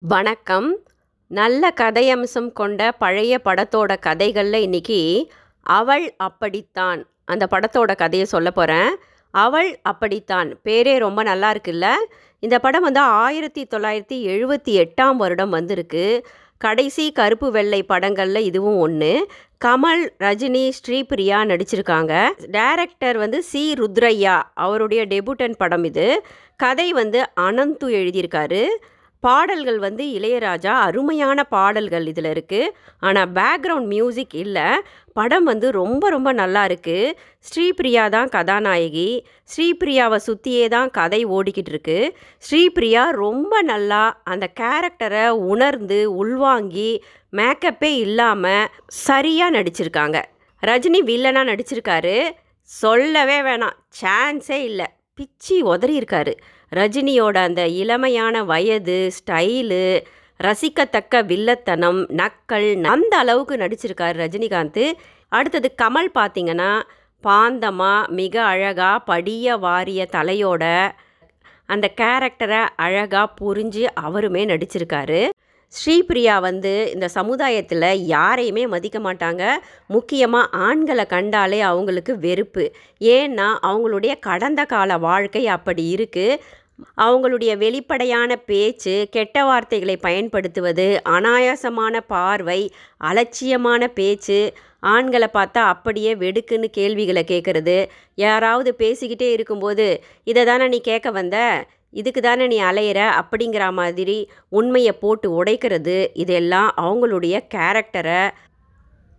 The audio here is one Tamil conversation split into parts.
வணக்கம். நல்ல கதையம்சம் கொண்ட பழைய படத்தோட கதைகளில் இன்னைக்கு அவள் அப்படித்தான். அந்த படத்தோட கதையை சொல்ல போகிறேன் அவள் அப்படித்தான். பேரே ரொம்ப நல்லா இருக்குல்ல? இந்த படம் வந்து ஆயிரத்தி தொள்ளாயிரத்தி எழுபத்தி எட்டாம் வருடம் வந்திருக்கு. கடைசி கருப்பு வெள்ளை படங்களில் இதுவும் ஒன்று கமல் ரஜினி ஸ்ரீபிரியா நடிச்சிருக்காங்க. டைரக்டர் வந்து சி. ருத்ரையா. அவருடைய டெபுட்டன் படம் இது. கதை வந்து அனந்து எழுதியிருக்காரு. பாடல்கள் வந்து இளையராஜா அருமையான பாடல்கள் இதில் இருக்குது ஆனால் பேக்ரவுண்ட் மியூசிக் இல்லை. படம் வந்து ரொம்ப ரொம்ப நல்லா இருக்குது ஸ்ரீபிரியா தான் கதாநாயகி. ஸ்ரீபிரியாவை சுற்றியே தான் கதை ஓடிக்கிட்டு இருக்கு. ஸ்ரீபிரியா ரொம்ப நல்லா அந்த கேரக்டரை உணர்ந்து உள்வாங்கி மேக்கப்பே இல்லாமல் சரியாக நடிச்சிருக்காங்க. ரஜினி வில்லனாக நடிச்சிருக்காரு. சொல்லவே வேணாம். சான்ஸே இல்லை. பிச்சி உதறியிருக்காரு. இருக்காரு ரஜினியோட அந்த இளமையான வயது ஸ்டைலு ரசிக்கத்தக்க வில்லத்தனம் நக்கல் அந்த அளவுக்கு நடிச்சிருக்கார் ரஜினிகாந்த். அடுத்தது கமல் பார்த்தீங்கன்னா பாந்தமாக மிக அழகாக படிய வாரிய தலையோட அந்த கேரக்டரை அழகாக புரிஞ்சு அவருமே நடிச்சிருக்காரு. ஸ்ரீபிரியா வந்து இந்த சமுதாயத்தில் யாரையுமே மதிக்க மாட்டாங்க. முக்கியமாக ஆண்களை கண்டாலே அவங்களுக்கு வெறுப்பு. ஏன்னா அவங்களுடைய கடந்த கால வாழ்க்கை அப்படி இருக்குது அவங்களுடைய வெளிப்படையான பேச்சு கெட்ட வார்த்தைகளை பயன்படுத்துவது அனாயாசமான பார்வை அலட்சியமான பேச்சு ஆண்களை பார்த்தா அப்படியே வெடுக்குன்னு கேள்விகளை கேட்குறது யாராவது பேசிக்கிட்டே இருக்கும்போது இதை தானே நீ கேட்க வந்த? இதுக்கு தானே நீ அலையிற? அப்படிங்கிற மாதிரி உண்மையை போட்டு உடைக்கிறது இதெல்லாம் அவங்களுடைய கேரக்டரை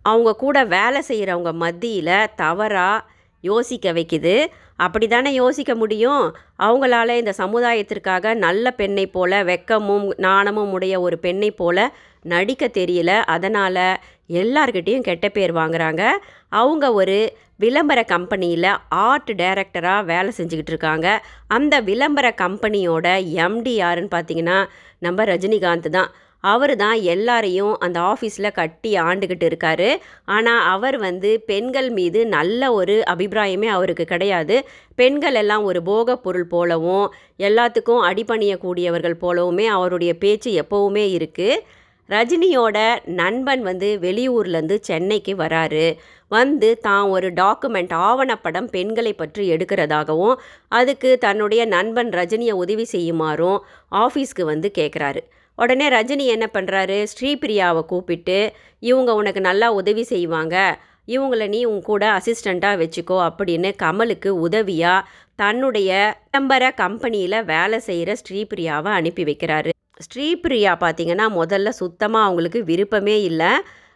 அவங்க கூட வேலை செய்கிறவங்க மத்தியில் தவறாக யோசிக்க வைக்குது. அப்படி தானே யோசிக்க முடியும்? அவங்களால இந்த சமுதாயத்திற்காக நல்ல பெண்ணை போல வெக்கமும் நாணமும் உடைய ஒரு பெண்ணை போல நடிக்க தெரியல. அதனால் எல்லார்கிட்டேயும் கெட்ட பேர் வாங்குறாங்க. அவங்க ஒரு விளம்பர கம்பெனியில் ஆர்ட் டைரக்டராக வேலை செஞ்சுக்கிட்டு இருக்காங்க. அந்த விளம்பர கம்பெனியோட எம்டி யாருன்னு பார்த்தீங்கன்னா நம்ம ரஜினிகாந்த் தான். அவர் தான் எல்லாரையும் அந்த ஆஃபீஸில் கட்டி ஆண்டுக்கிட்டு இருக்காரு. ஆனால் அவர் வந்து பெண்கள் மீது நல்ல ஒரு அபிப்பிராயமே அவருக்கு கிடையாது. பெண்கள் எல்லாம் ஒரு போகப் பொருள் போலவும் எல்லாத்துக்கும் அடிபணியக்கூடியவர்கள் போலவுமே அவருடைய பேச்சு எப்போவுமே இருக்குது ரஜினியோட நண்பன் வந்து வெளியூர்லேருந்து சென்னைக்கு வராரு. வந்து தான் ஒரு டாக்குமெண்ட் ஆவணப்படம் பெண்களை பற்றி எடுக்கிறதாகவும் அதுக்கு தன்னுடைய நண்பன் ரஜினியை உதவி செய்யுமாறும் ஆஃபீஸ்க்கு வந்து கேட்குறாரு உடனே ரஜினி என்ன பண்ணுறாரு ஸ்ரீபிரியாவை கூப்பிட்டு இவங்க உனக்கு நல்லா உதவி செய்வாங்க. இவங்கள நீ உன் கூட அசிஸ்டண்ட்டாக வச்சுக்கோ அப்படின்னு கமலுக்கு உதவியாக தன்னுடைய விளம்பர கம்பெனியில் வேலை செய்கிற ஸ்ரீபிரியாவை அனுப்பி வைக்கிறாரு. ஸ்ரீபிரியா பார்த்திங்கன்னா முதல்ல சுத்தமாக அவங்களுக்கு விருப்பமே இல்லை.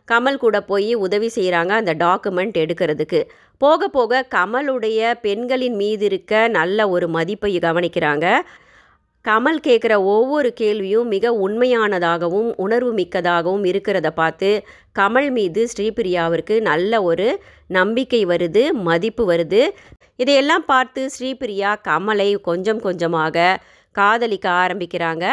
கமல் கூட போய் உதவி செய்கிறாங்க அந்த டாக்குமெண்ட் எடுக்கிறதுக்கு. போக போக கமலுடைய பெண்களின் மீது இருக்க நல்ல ஒரு மதிப்பை கவனிக்கிறாங்க. கமல் கேட்குற ஒவ்வொரு கேள்வியும் மிக உண்மையானதாகவும் உணர்வு மிக்கதாகவும் இருக்கிறத பார்த்து கமல் மீது ஸ்ரீபிரியாவிற்கு நல்ல ஒரு நம்பிக்கை வருது மதிப்பு வருது. இதையெல்லாம் பார்த்து ஸ்ரீபிரியா கமலை கொஞ்சம் கொஞ்சமாக காதலிக்க ஆரம்பிக்கிறாங்க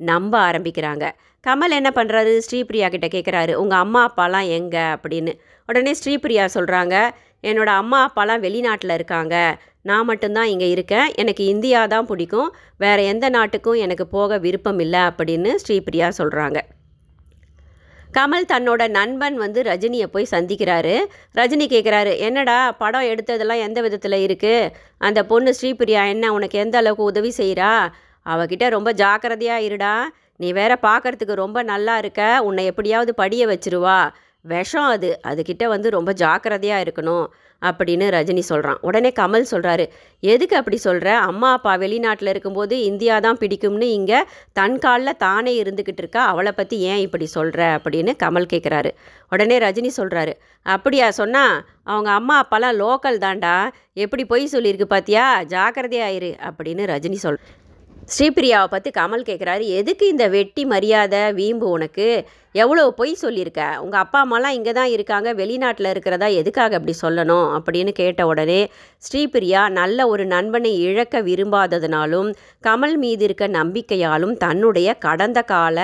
நம்ப ஆரம்பிக்கிறாங்க. கமல் என்ன பண்ணுறாரு ஸ்ரீபிரியா கிட்ட கேட்குறாரு உங்கள் அம்மா அப்பாலாம் எங்கே? அப்படின்னு. உடனே ஸ்ரீபிரியா சொல்கிறாங்க என்னோடய அம்மா அப்பாலாம் வெளிநாட்டில் இருக்காங்க. நான் மட்டும்தான் இங்கே இருக்கேன். எனக்கு இந்தியா தான் பிடிக்கும். வேறு எந்த நாட்டுக்கும் எனக்கு போக விருப்பம் இல்லை அப்படின்னு ஸ்ரீபிரியா சொல்கிறாங்க கமல் தன்னோட நண்பன் வந்து ரஜினியை போய் சந்திக்கிறாரு. ரஜினி கேட்குறாரு என்னடா படம் எடுத்ததெல்லாம் எந்த விதத்தில் இருக்குது அந்த பொண்ணு ஸ்ரீபிரியா என்ன உனக்கு எந்த அளவுக்கு உதவி செய்கிறா அவகிட்ட ரொம்ப ஜாக்கிரதையாக இருடா. நீ வேற பார்க்கறதுக்கு ரொம்ப நல்லா இருக்க. உன்னை எப்படியாவது படிய வச்சிருவா. விஷம் அது. அதுக்கிட்ட வந்து ரொம்ப ஜாக்கிரதையாக இருக்கணும் அப்படின்னு ரஜினி சொல்கிறான் உடனே கமல் சொல்கிறாரு எதுக்கு அப்படி சொல்கிற அம்மா அப்பா வெளிநாட்டில் இருக்கும்போது இந்தியா தான் பிடிக்கும்னு இங்கே தன் காலில் தானே இருந்துக்கிட்டு இருக்கா? அவளை பற்றி ஏன் இப்படி சொல்கிற அப்படின்னு கமல் கேட்குறாரு உடனே ரஜினி சொல்கிறாரு அப்படியா சொன்னால் அவங்க அம்மா அப்பாலாம் லோக்கல் தாண்டா எப்படி பொய் சொல்லியிருக்கு பார்த்தியா ஜாக்கிரதையாயிரு அப்படின்னு ரஜினி சொல் ஸ்ரீபிரியாவை பார்த்து கமல் கேட்குறாரு எதுக்கு இந்த வெட்டி மரியாதை வீம்பு உனக்கு? எவ்வளோ பொய் சொல்லியிருக்க? உங்கள் அப்பா அம்மாலாம் இங்கே தான் இருக்காங்க வெளிநாட்டில் இருக்கிறதா எதுக்காக அப்படி சொல்லணும்? அப்படின்னு கேட்ட உடனே ஸ்ரீபிரியா நல்ல ஒரு நண்பனை இழக்க விரும்பாததுனாலும் கமல் மீது இருக்க நம்பிக்கையாலும் தன்னுடைய கடந்த கால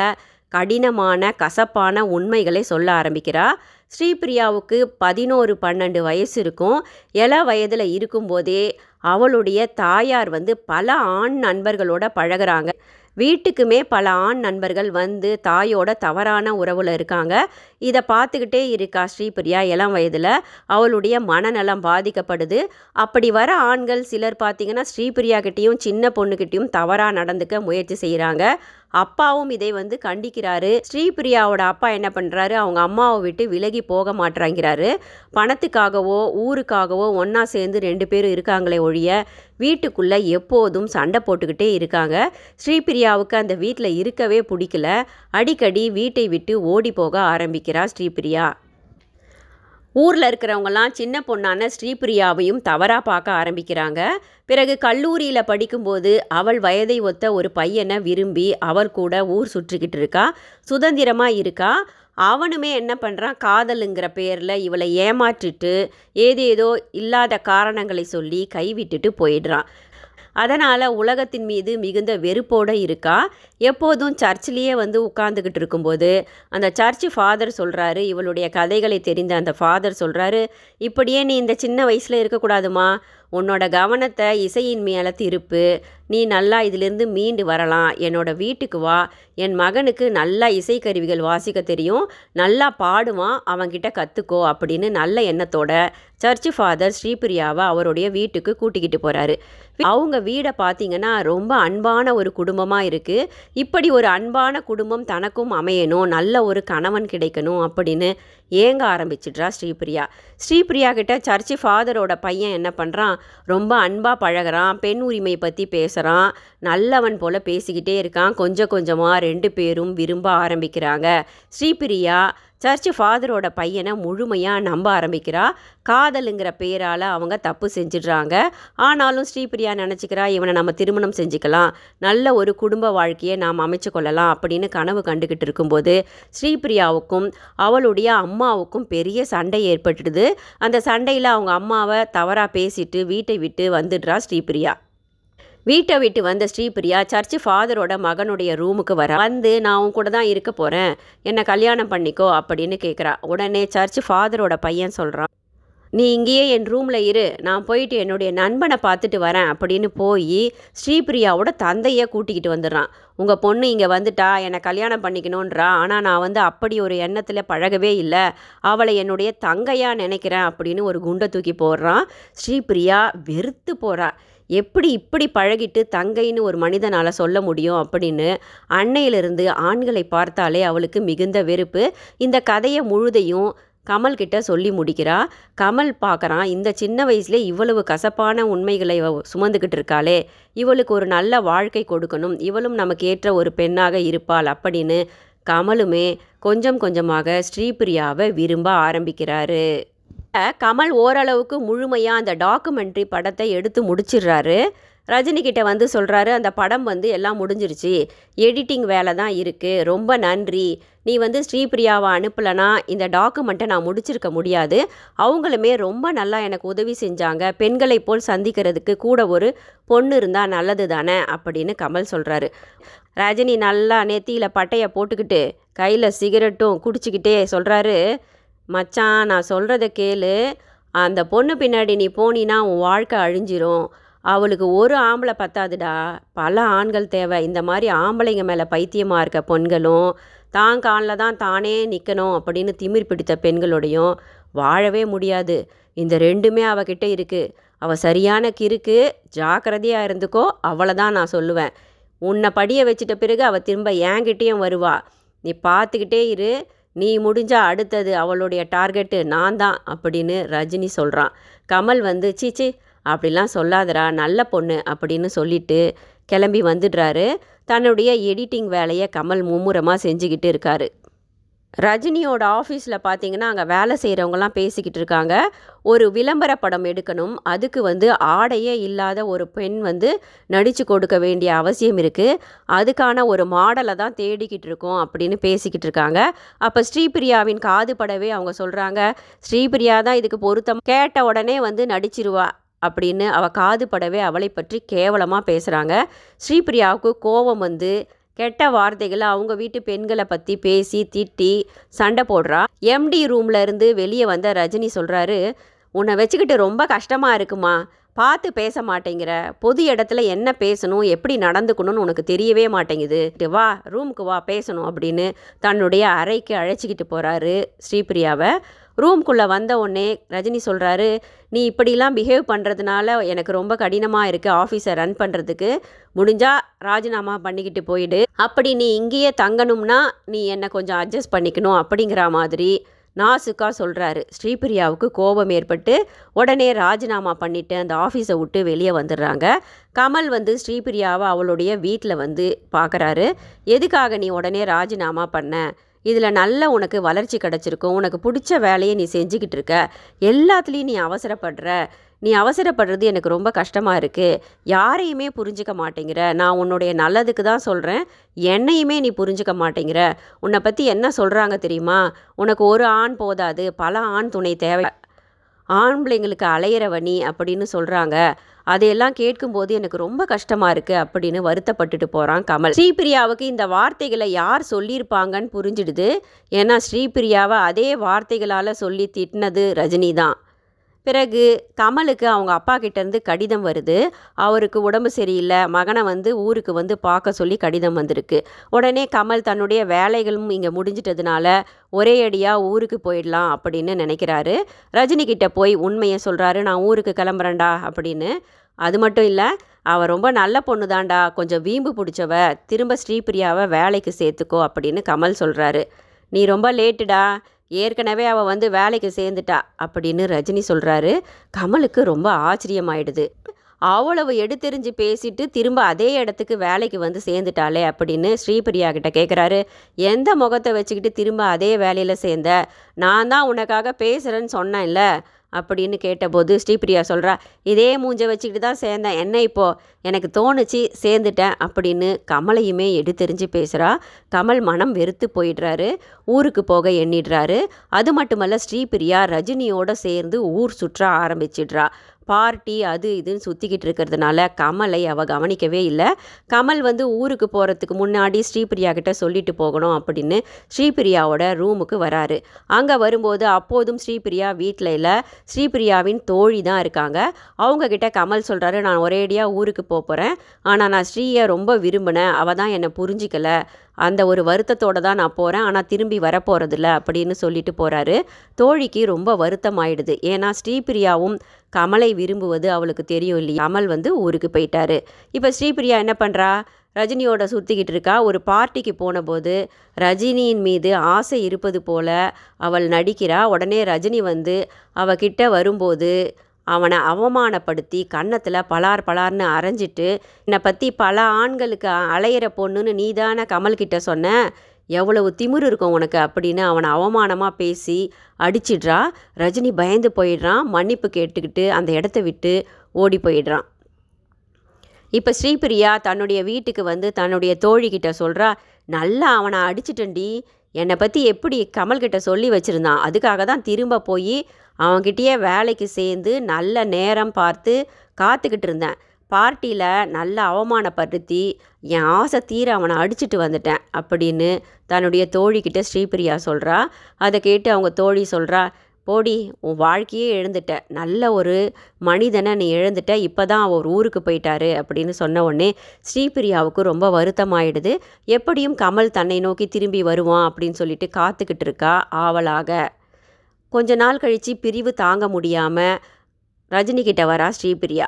கடினமான கசப்பான உண்மைகளை சொல்ல ஆரம்பிக்கிறா. ஸ்ரீபிரியாவுக்கு பதினோரு பன்னெண்டு வயசு இருக்கும். இள வயதில் இருக்கும்போதே அவளுடைய தாயார் வந்து பல ஆண் நண்பர்களோட பழகுறாங்க. வீட்டுக்குமே பல ஆண் நண்பர்கள் வந்து தாயோட தவறான உறவில் இருக்காங்க. இதை பார்த்துக்கிட்டே இருக்கா ஸ்ரீபிரியா இளம் வயதில். அவளுடைய மனநலம் பாதிக்கப்படுது. அப்படி வர ஆண்கள் சிலர் பார்த்தீங்கன்னா ஸ்ரீபிரியா கிட்டேயும் சின்ன பொண்ணுக்கிட்டேயும் தவறாக நடந்துக்க முயற்சி செய்கிறாங்க அப்பாவும் இதை வந்து கண்டிக்கிறாரு. ஸ்ரீபிரியாவோட அப்பா என்ன பண்ணுறாரு அவங்க அம்மாவை விட்டு விலகி போக மாட்டேறாங்கிறாரு. பணத்துக்காகவோ ஊருக்காகவோ ஒன்றா சேர்ந்து ரெண்டு பேரும் இருக்காங்களே ஒழிய வீட்டுக்குள்ளே எப்போதும் சண்டை போட்டுக்கிட்டே இருக்காங்க. ஸ்ரீபிரியாவுக்கு அந்த வீட்டில் இருக்கவே பிடிக்கல. அடிக்கடி வீட்டை விட்டு ஓடி போக ஆரம்பிக்கிறா ஸ்ரீபிரியா. ஊரில் இருக்கிறவங்கலாம் சின்ன பொண்ணான ஸ்ரீபிரியாவையும் தவறாக பார்க்க ஆரம்பிக்கிறாங்க. பிறகு கல்லூரியில் படிக்கும்போது அவள் வயதை ஒத்த ஒரு பையனை விரும்பி அவள் கூட ஊர் சுற்றிக்கிட்டு இருக்கா. சுதந்திரமாக இருக்கா. அவனுமே என்ன பண்ணுறான் காதலுங்கிற பேரில் இவளை ஏமாற்றிட்டு ஏதேதோ இல்லாத காரணங்களை சொல்லி கைவிட்டுட்டு போயிடுறான். அதனால் உலகத்தின் மீது மிகுந்த வெறுப்போடு இருக்கா? எப்போதும் சர்ச்சிலேயே வந்து உட்காந்துக்கிட்டு இருக்கும்போது அந்த சர்ச் ஃபாதர் சொல்கிறாரு இவளுடைய கதைகளை தெரிந்த அந்த ஃபாதர் சொல்கிறாரு இப்படியே நீ இந்த சின்ன வயசில் இருக்கக்கூடாதுமா உன்னோட கவனத்தை இசையின் மேலே திருப்பு. நீ நல்லா இதிலிருந்து மீண்டு வரலாம். என்னோட வீட்டுக்கு வா. என் மகனுக்கு நல்லா இசைக்கருவிகள் வாசிக்க தெரியும். நல்லா பாடுவான். அவன்கிட்ட கற்றுக்கோ அப்படின்னு நல்ல எண்ணத்தோட சர்ச் ஃபாதர் ஸ்ரீபிரியாவை அவருடைய வீட்டுக்கு கூட்டிக்கிட்டு போகிறாரு அவங்க வீடை பார்த்தீங்கன்னா ரொம்ப அன்பான ஒரு குடும்பமாக இருக்குது இப்படி ஒரு அன்பான குடும்பம் தனக்கும் அமையணும். நல்ல ஒரு கணவன் கிடைக்கணும் அப்படின்னு ஏங்க ஆரம்பிச்சிட்றா ஸ்ரீபிரியா. ஸ்ரீபிரியா கிட்ட சர்ச்சு ஃபாதரோட பையன் என்ன பண்ணுறான் ரொம்ப அன்பாக பழகுறான் பெண் உரிமை பற்றி பேசுகிறான் நல்லவன் போல் பேசிக்கிட்டே இருக்கான் கொஞ்சம் கொஞ்சமாக ரெண்டு பேரும் விரும்ப ஆரம்பிக்கிறாங்க. ஸ்ரீபிரியா சர்ச் ஃபாதரோட பையனை முழுமையாக நம்ப ஆரம்பிக்கிறா. காதலுங்கிற பேரால் அவங்க தப்பு செஞ்சிடுறாங்க. ஆனாலும் ஸ்ரீபிரியா நினச்சிக்கிறா இவனை நம்ம திருமணம் செஞ்சுக்கலாம். நல்ல ஒரு குடும்ப வாழ்க்கையை நாம் அமைச்சு கொள்ளலாம். அப்படின்னு கனவு கண்டுக்கிட்டு இருக்கும்போது ஸ்ரீபிரியாவுக்கும் அவளுடைய அம்மாவுக்கும் பெரிய சண்டை ஏற்பட்டுடுது. அந்த சண்டையில் அவங்க அம்மாவை தவறாக பேசிட்டு வீட்டை விட்டு வந்துடுறா ஸ்ரீபிரியா. வீட்டை விட்டு வந்த ஸ்ரீபிரியா சர்ச்சு ஃபாதரோட மகனுடைய ரூமுக்கு வர வந்து நான் உன் கூட தான் இருக்க போகிறேன் என்னை கல்யாணம் பண்ணிக்கோ அப்படின்னு கேட்குறா உடனே சர்ச்சு ஃபாதரோட பையன் சொல்கிறான் நீ இங்கேயே என் ரூமில் இரு. நான் போயிட்டு என்னுடைய நண்பனை பார்த்துட்டு வரேன் அப்படின்னு போய் ஸ்ரீபிரியாவோட தந்தையை கூட்டிக்கிட்டு வந்துடுறான். உங்கள் பொண்ணு இங்கே வந்துட்டா என்னை கல்யாணம் பண்ணிக்கணுன்றா ஆனால் நான் வந்து அப்படி ஒரு எண்ணத்தில் பழகவே இல்லை. அவளை என்னுடைய தங்கையாக நினைக்கிறேன் அப்படின்னு ஒரு குண்டை தூக்கி போடுறான் ஸ்ரீபிரியா. வெறுத்து போகிறான் எப்படி இப்படி பழகிட்டு தங்கைன்னு ஒரு மனிதனால் சொல்ல முடியும் அப்படின்னு அன்னையிலிருந்து ஆண்களை பார்த்தாலே அவளுக்கு மிகுந்த வெறுப்பு. இந்த கதையை முழுதையும் கமல் கிட்ட சொல்லி முடிக்கிறா. கமல் பார்க்குறான் இந்த சின்ன வயசுல இவ்வளவு கசப்பான உண்மைகளை சுமந்துக்கிட்டு இருக்காளே. இவளுக்கு ஒரு நல்ல வாழ்க்கை கொடுக்கணும். இவளும் நமக்கு ஏற்ற ஒரு பெண்ணாக இருப்பாள் அப்படின்னு கமலுமே கொஞ்சம் கொஞ்சமாக ஸ்ரீபிரியாவை விரும்ப ஆரம்பிக்கிறாரு. கமல் ஓரளவுக்கு முழுமையாக அந்த டாக்குமெண்ட்ரி படத்தை எடுத்து முடிச்சிடுறாரு. ரஜினிகிட்ட வந்து சொல்கிறாரு அந்த படம் வந்து எல்லாம் முடிஞ்சிருச்சு. எடிட்டிங் வேலை தான் இருக்குது ரொம்ப நன்றி. நீ வந்து ஸ்ரீபிரியாவை அனுப்பலைனா இந்த டாக்குமெண்ட்டை நான் முடிச்சிருக்க முடியாது. அவங்களுமே ரொம்ப நல்லா எனக்கு உதவி செஞ்சாங்க. பெண்களை போல் சந்திக்கிறதுக்கு கூட ஒரு பொண்ணு இருந்தால் நல்லது தானே? அப்படின்னு கமல் சொல்கிறாரு ரஜினி நல்லா நெத்தியில் பட்டையை போட்டுக்கிட்டு கையில் சிகரெட்டும் குடிச்சிக்கிட்டே சொல்கிறாரு மச்சான் நான் சொல்கிறத கேளு. அந்த பொண்ணு பின்னாடி நீ போனினா உன் வாழ்க்கை அழிஞ்சிரும். அவளுக்கு ஒரு ஆம்பளை பத்தாதுடா. பல ஆண்கள் தேவை. இந்த மாதிரி ஆம்பளைங்க மேலே பைத்தியமாக இருக்க பெண்களும் தான் காலில் தான் தானே நிற்கணும் அப்படின்னு திமிர் பிடித்த பெண்களோடையும் வாழவே முடியாது. இந்த ரெண்டுமே அவகிட்ட இருக்குது அவள் சரியான கிறுக்கு ஜாக்கிரதையாக இருந்துக்கோ அவளை தான் நான் சொல்லுவேன். உன்னை படிய வச்சிட்ட பிறகு அவள் திரும்ப என்கிட்டேயும் வருவா. நீ பார்த்துக்கிட்டே இரு. நீ முடிஞ்சா அடுத்தது அவளுடைய டார்கெட்டு நான் தான் அப்படின்னு ரஜினி சொல்கிறான் கமல் வந்து சீச்சி அப்படிலாம் சொல்லாதடா நல்ல பொண்ணு அப்படின்னு சொல்லிட்டு கிளம்பி வந்துடுறாரு. தன்னுடைய எடிட்டிங் வேலையை கமல் மும்முரமாக செஞ்சுக்கிட்டு இருக்காரு. ரஜினியோட ஆஃபீஸில் பார்த்தீங்கன்னா அங்கே வேலை செய்கிறவங்கலாம் பேசிக்கிட்டு இருக்காங்க. ஒரு விளம்பர படம் எடுக்கணும். அதுக்கு வந்து ஆடையே இல்லாத ஒரு பெண் வந்து நடித்து கொடுக்க வேண்டிய அவசியம் இருக்குது அதுக்கான ஒரு மாடலை தான் தேடிக்கிட்டு இருக்கோம் அப்படின்னு பேசிக்கிட்டு இருக்காங்க. அப்போ ஸ்ரீபிரியாவின் காது படவே அவங்க சொல்கிறாங்க ஸ்ரீபிரியா தான் இதுக்கு பொருத்தம். கேட்ட உடனே வந்து நடிச்சிருவா அப்படின்னு அவள் காது படவே அவளை பற்றி கேவலமாக பேசுகிறாங்க ஸ்ரீபிரியாவுக்கு கோபம் வந்து கெட்ட வார்த்தைகளை அவங்க வீட்டு பெண்களை பற்றி பேசி திட்டி சண்டை போடுறா. எம்டி ரூம்லேருந்து இருந்து வெளியே வந்த ரஜினி சொல்கிறாரு உன்னை வச்சுக்கிட்டு ரொம்ப கஷ்டமாக இருக்குமா? பார்த்து பேச மாட்டேங்கிற. பொது இடத்துல என்ன பேசணும் எப்படி நடந்துக்கணும்னு உனக்கு தெரியவே மாட்டேங்குது. வா ரூமுக்கு வா பேசணும் அப்படின்னு தன்னுடைய அறைக்கு அழைச்சிக்கிட்டு போகிறாரு ஸ்ரீபிரியாவை. ரூம்குள்ளே வந்த உடனே ரஜினி சொல்கிறாரு நீ இப்படிலாம் பிஹேவ் பண்ணுறதுனால எனக்கு ரொம்ப கடினமாக இருக்குது ஆஃபீஸை ரன் பண்ணுறதுக்கு முடிஞ்சால் ராஜினாமா பண்ணிக்கிட்டு போயிடு. அப்படி நீ இங்கேயே தங்கணும்னா நீ என்னை கொஞ்சம் அட்ஜஸ்ட் பண்ணிக்கணும் அப்படிங்கிற மாதிரி நாசுக்காக சொல்கிறாரு ஸ்ரீபிரியாவுக்கு கோபம் ஏற்பட்டு உடனே ராஜினாமா பண்ணிவிட்டு அந்த ஆஃபீஸை விட்டு வெளியே வந்துடுறாங்க. கமல் வந்து ஸ்ரீபிரியாவை அவளுடைய வீட்டில் வந்து பார்க்குறாரு எதுக்காக நீ உடனே ராஜினாமா பண்ண? இதில் நல்ல உனக்கு வளர்ச்சி கிடச்சிருக்கும். உனக்கு பிடிச்ச வேலையை நீ செஞ்சுக்கிட்டு இருக்க. எல்லாத்துலேயும் நீ அவசரப்படுற. நீ அவசரப்படுறது எனக்கு ரொம்ப கஷ்டமாக இருக்குது யாரையுமே புரிஞ்சுக்க மாட்டேங்கிற. நான் உன்னுடைய நல்லதுக்கு தான் சொல்கிறேன் என்னையுமே நீ புரிஞ்சுக்க மாட்டேங்கிற. உன்னை பற்றி என்ன சொல்கிறாங்க தெரியுமா? உனக்கு ஒரு ஆண் போதாது பல ஆண் துணை தேவை. ஆண்பிள்ளைங்களுக்கு அலையிறவ நீ அப்படின்னு சொல்கிறாங்க அதையெல்லாம் கேட்கும்போது எனக்கு ரொம்ப கஷ்டமாக இருக்குது அப்படின்னு வருத்தப்பட்டுட்டு போகிறான் கமல். ஸ்ரீபிரியாவுக்கு இந்த வார்த்தைகளை யார் சொல்லியிருப்பாங்கன்னு புரிஞ்சிடுது. ஏன்னா ஸ்ரீபிரியாவை அதே வார்த்தைகளால் சொல்லி திட்டினது ரஜினி தான் பிறகு கமலுக்கு அவங்க அப்பா கிட்டேருந்து கடிதம் வருது. அவருக்கு உடம்பு சரியில்லை. மகனை வந்து ஊருக்கு வந்து பார்க்க சொல்லி கடிதம் வந்திருக்கு. உடனே கமல் தன்னுடைய வேலைகளும் இங்கே முடிஞ்சிட்டதுனால ஒரே அடியாக ஊருக்கு போயிடலாம் அப்படின்னு நினைக்கிறாரு. ரஜினி கிட்ட போய் உண்மையை சொல்கிறாரு நான் ஊருக்கு கிளம்புறேன்டா அப்படின்னு. அது மட்டும் இல்லை அவள் ரொம்ப நல்ல பொண்ணு தாண்டா கொஞ்சம் வீம்பு பிடிச்சவ. திரும்ப ஸ்ரீபிரியாவை வேலைக்கு சேர்த்துக்கோ அப்படின்னு கமல் சொல்கிறாரு நீ ரொம்ப லேட்டுடா. ஏற்கனவே அவள் வந்து வேலைக்கு சேர்ந்துட்டா அப்படின்னு ரஜினி சொல்கிறாரு கமலுக்கு ரொம்ப ஆச்சரியமாயிடுது. அவ்வளவு எடுத்தெறிஞ்சு பேசிட்டு திரும்ப அதே இடத்துக்கு வேலைக்கு வந்து சேர்ந்துட்டாளே அப்படின்னு ஸ்ரீபிரியா கிட்ட கேட்குறாரு எந்த முகத்தை வச்சுக்கிட்டு திரும்ப அதே வேலையில் சேர்ந்த? நான் தான் உனக்காக பேசுகிறேன்னு சொன்னேன்ல. அப்படின்னு கேட்டபோது ஸ்ரீபிரியா சொல்கிறா இதே மூஞ்சை வச்சுக்கிட்டு தான் சேர்ந்தேன். என்ன இப்போது எனக்கு தோணுச்சு சேர்ந்துட்டேன் அப்படின்னு கமலையுமே எடுத்தெறிஞ்சு பேசுகிறா கமல் மனம் வெறுத்து போயிடுறாரு. ஊருக்கு போக எண்ணிடுறாரு. அது மட்டுமல்ல ஸ்ரீபிரியா ரஜினியோட சேர்ந்து ஊர் சுற்ற ஆரம்பிச்சிடுறா. பார்ட்டி அது இதுன்னு சுற்றிக்கிட்டு இருக்கிறதுனால கமலை அவள் கவனிக்கவே இல்லை. கமல் வந்து ஊருக்கு போகிறதுக்கு முன்னாடி ஸ்ரீபிரியா கிட்ட சொல்லிட்டு போகணும் அப்படின்னு ஸ்ரீபிரியாவோட ரூமுக்கு வராரு. அங்கே வரும்போது அப்போதும் ஸ்ரீபிரியா வீட்டில் இல்லை. ஸ்ரீபிரியாவின் தோழி தான் இருக்காங்க. அவங்கக்கிட்ட கமல் சொல்கிறாரு நான் ஒரேடியாக ஊருக்கு போக போகிறேன் ஆனால் நான் ஸ்ரீயை ரொம்ப விரும்பினேன். அவள் தான் என்னை புரிஞ்சிக்கலை. அந்த ஒரு வருத்தத்தோடு தான் நான் போகிறேன் ஆனால் திரும்பி வரப்போகிறதில்ல அப்படின்னு சொல்லிட்டு போகிறாரு தோழிக்கு ரொம்ப வருத்தம் ஆயிடுது ஏன்னா ஸ்ரீபிரியாவும் கமலை விரும்புவது அவளுக்கு தெரியும் இல்லையா? கமல் வந்து ஊருக்கு போயிட்டாரு. இப்போ ஸ்ரீபிரியா என்ன பண்ணுறா ரஜினியோட சுற்றிக்கிட்டு இருக்கா. ஒரு பார்ட்டிக்கு போனபோது ரஜினியின் மீது ஆசை இருப்பது போல அவள் நடிக்கிறா. உடனே ரஜினி வந்து அவகிட்ட வரும்போது அவனை அவமானப்படுத்தி கன்னத்தில் பலார் பலார்னு அரைஞ்சிட்டு என்னை பற்றி பல ஆண்களுக்கு அலையிற பொண்ணுன்னு நீ தானே கமல்கிட்ட சொன்ன? எவ்வளவு திமிர் இருக்கும் உனக்கு? அப்படின்னு அவனை அவமானமாக பேசி அடிச்சிடுறா. ரஜினி பயந்து போயிடுறான். மன்னிப்பு கேட்டுக்கிட்டு அந்த இடத்த விட்டு ஓடி போயிடுறான். இப்போ ஸ்ரீபிரியா தன்னுடைய வீட்டுக்கு வந்து தன்னுடைய தோழிக்கிட்ட சொல்கிறா நல்லா அவனை அடிச்சிட்டண்டி என்னை பற்றி எப்படி கமல்கிட்ட சொல்லி வச்சுருந்தான். அதுக்காக தான் திரும்ப போய் அவன்கிட்டயே வேலைக்கு சேர்ந்து நல்ல நேரம் பார்த்து காத்துக்கிட்டு இருந்தேன். பார்ட்டியில் நல்ல அவமானப்படுத்தி என் ஆசை தீர அவனை அடிச்சுட்டு வந்துட்டேன். அப்படின்னு தன்னுடைய தோழிக்கிட்ட ஸ்ரீபிரியா சொல்கிறா அதை கேட்டு அவங்க தோழி சொல்கிறா போடி உன் வாழ்க்கையே எழுந்துட்ட நல்ல ஒரு மனிதனை நீ எழுந்துட்ட இப்போ தான் அவர் ஊருக்கு போயிட்டாரு அப்படின்னு சொன்ன உடனே ஸ்ரீபிரியாவுக்கு ரொம்ப வருத்தமாயிடுது. எப்படியும் கமல் தன்னை நோக்கி திரும்பி வருவான் அப்படின்னு சொல்லிட்டு காத்துக்கிட்டு இருக்கா ஆவலாக. கொஞ்ச நாள் கழித்து பிரிவு தாங்க முடியாமல் ரஜினிகிட்ட வரா ஸ்ரீபிரியா.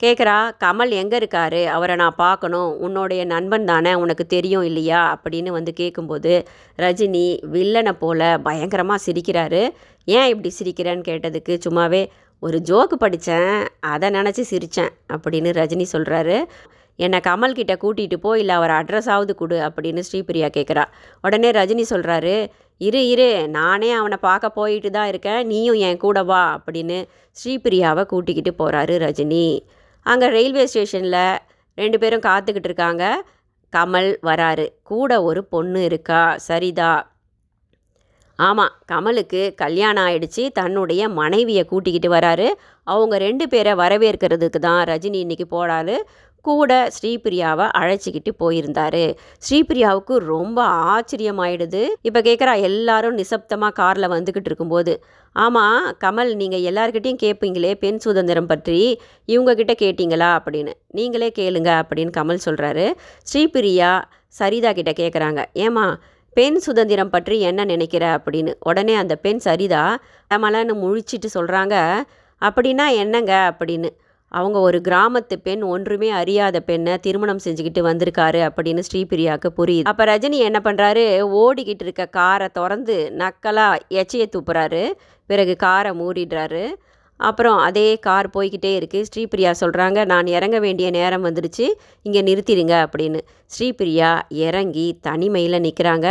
கேட்குறா கமல் எங்கே இருக்காரு? அவரை நான் பார்க்கணும். உன்னுடைய நண்பன் தானே? உனக்கு தெரியும் இல்லையா? அப்படின்னு வந்து கேட்கும்போது ரஜினி வில்லனை போல் பயங்கரமாக சிரிக்கிறாரு. ஏன் இப்படி சிரிக்கிறேன்னு கேட்டதுக்கு சும்மாவே ஒரு ஜோக்கு படித்தேன் அதை நினச்சி சிரித்தேன் அப்படின்னு ரஜினி சொல்கிறாரு என்னை கமல்கிட்ட கூட்டிகிட்டு போ இல்லை அவர் அட்ரஸாவது கொடு அப்படின்னு ஸ்ரீபிரியா கேட்குறா உடனே ரஜினி சொல்கிறாரு இரு இரு நானே அவனை பார்க்க போயிட்டு தான் இருக்கேன் நீயும் என் கூட வா அப்படின்னு ஸ்ரீபிரியாவை கூட்டிக்கிட்டு போகிறாரு ரஜினி. அங்கே ரயில்வே ஸ்டேஷனில் ரெண்டு பேரும் காத்துக்கிட்டு இருக்காங்க. கமல் வராரு. கூட ஒரு பொண்ணு இருக்கா சரிதா ஆமாம் கமலுக்கு கல்யாணம் ஆயிடுச்சு. தன்னுடைய மனைவியை கூட்டிக்கிட்டு வராரு. அவங்க ரெண்டு பேரை வரவேற்கிறதுக்கு தான் ரஜினி இன்னைக்கு போடாரு கூட ஸ்ரீபிரியாவை அழைச்சிக்கிட்டு போயிருந்தாரு. ஸ்ரீபிரியாவுக்கு ரொம்ப ஆச்சரியமாயிடுது. இப்போ கேட்குறா எல்லாரும் நிசப்தமாக காரில் வந்துக்கிட்டு இருக்கும்போது. ஆமாம் கமல் நீங்கள் எல்லாருக்கிட்டேயும் கேட்பீங்களே பெண் சுதந்திரம் பற்றி. இவங்கக்கிட்ட கேட்டிங்களா அப்படின்னு. நீங்களே கேளுங்க அப்படின்னு கமல் சொல்கிறாரு ஸ்ரீபிரியா சரிதா கிட்ட கேட்குறாங்க ஏமா பெண் சுதந்திரம் பற்றி என்ன நினைக்கிற அப்படின்னு. உடனே அந்த பெண் சரிதா மலன்னு முழிச்சிட்டு சொல்கிறாங்க அப்படின்னா என்னங்க? அப்படின்னு. அவங்க ஒரு கிராமத்து பெண் ஒன்றுமே அறியாத பெண்ணை திருமணம் செஞ்சுக்கிட்டு வந்திருக்காரு அப்படின்னு ஸ்ரீபிரியாவுக்கு புரியுது. அப்போ ரஜினி என்ன பண்ணுறாரு ஓடிக்கிட்டு இருக்க காரை திறந்து நக்கலாக எச்சையை துப்புறாரு. பிறகு காரை மூடிடுறாரு. அப்புறம் அதே கார் போய்கிட்டே இருக்குது ஸ்ரீபிரியா சொல்கிறாங்க நான் இறங்க வேண்டிய நேரம் வந்துடுச்சு. இங்கே நிறுத்திடுங்க அப்படின்னு. ஸ்ரீபிரியா இறங்கி தனிமையில் நிற்கிறாங்க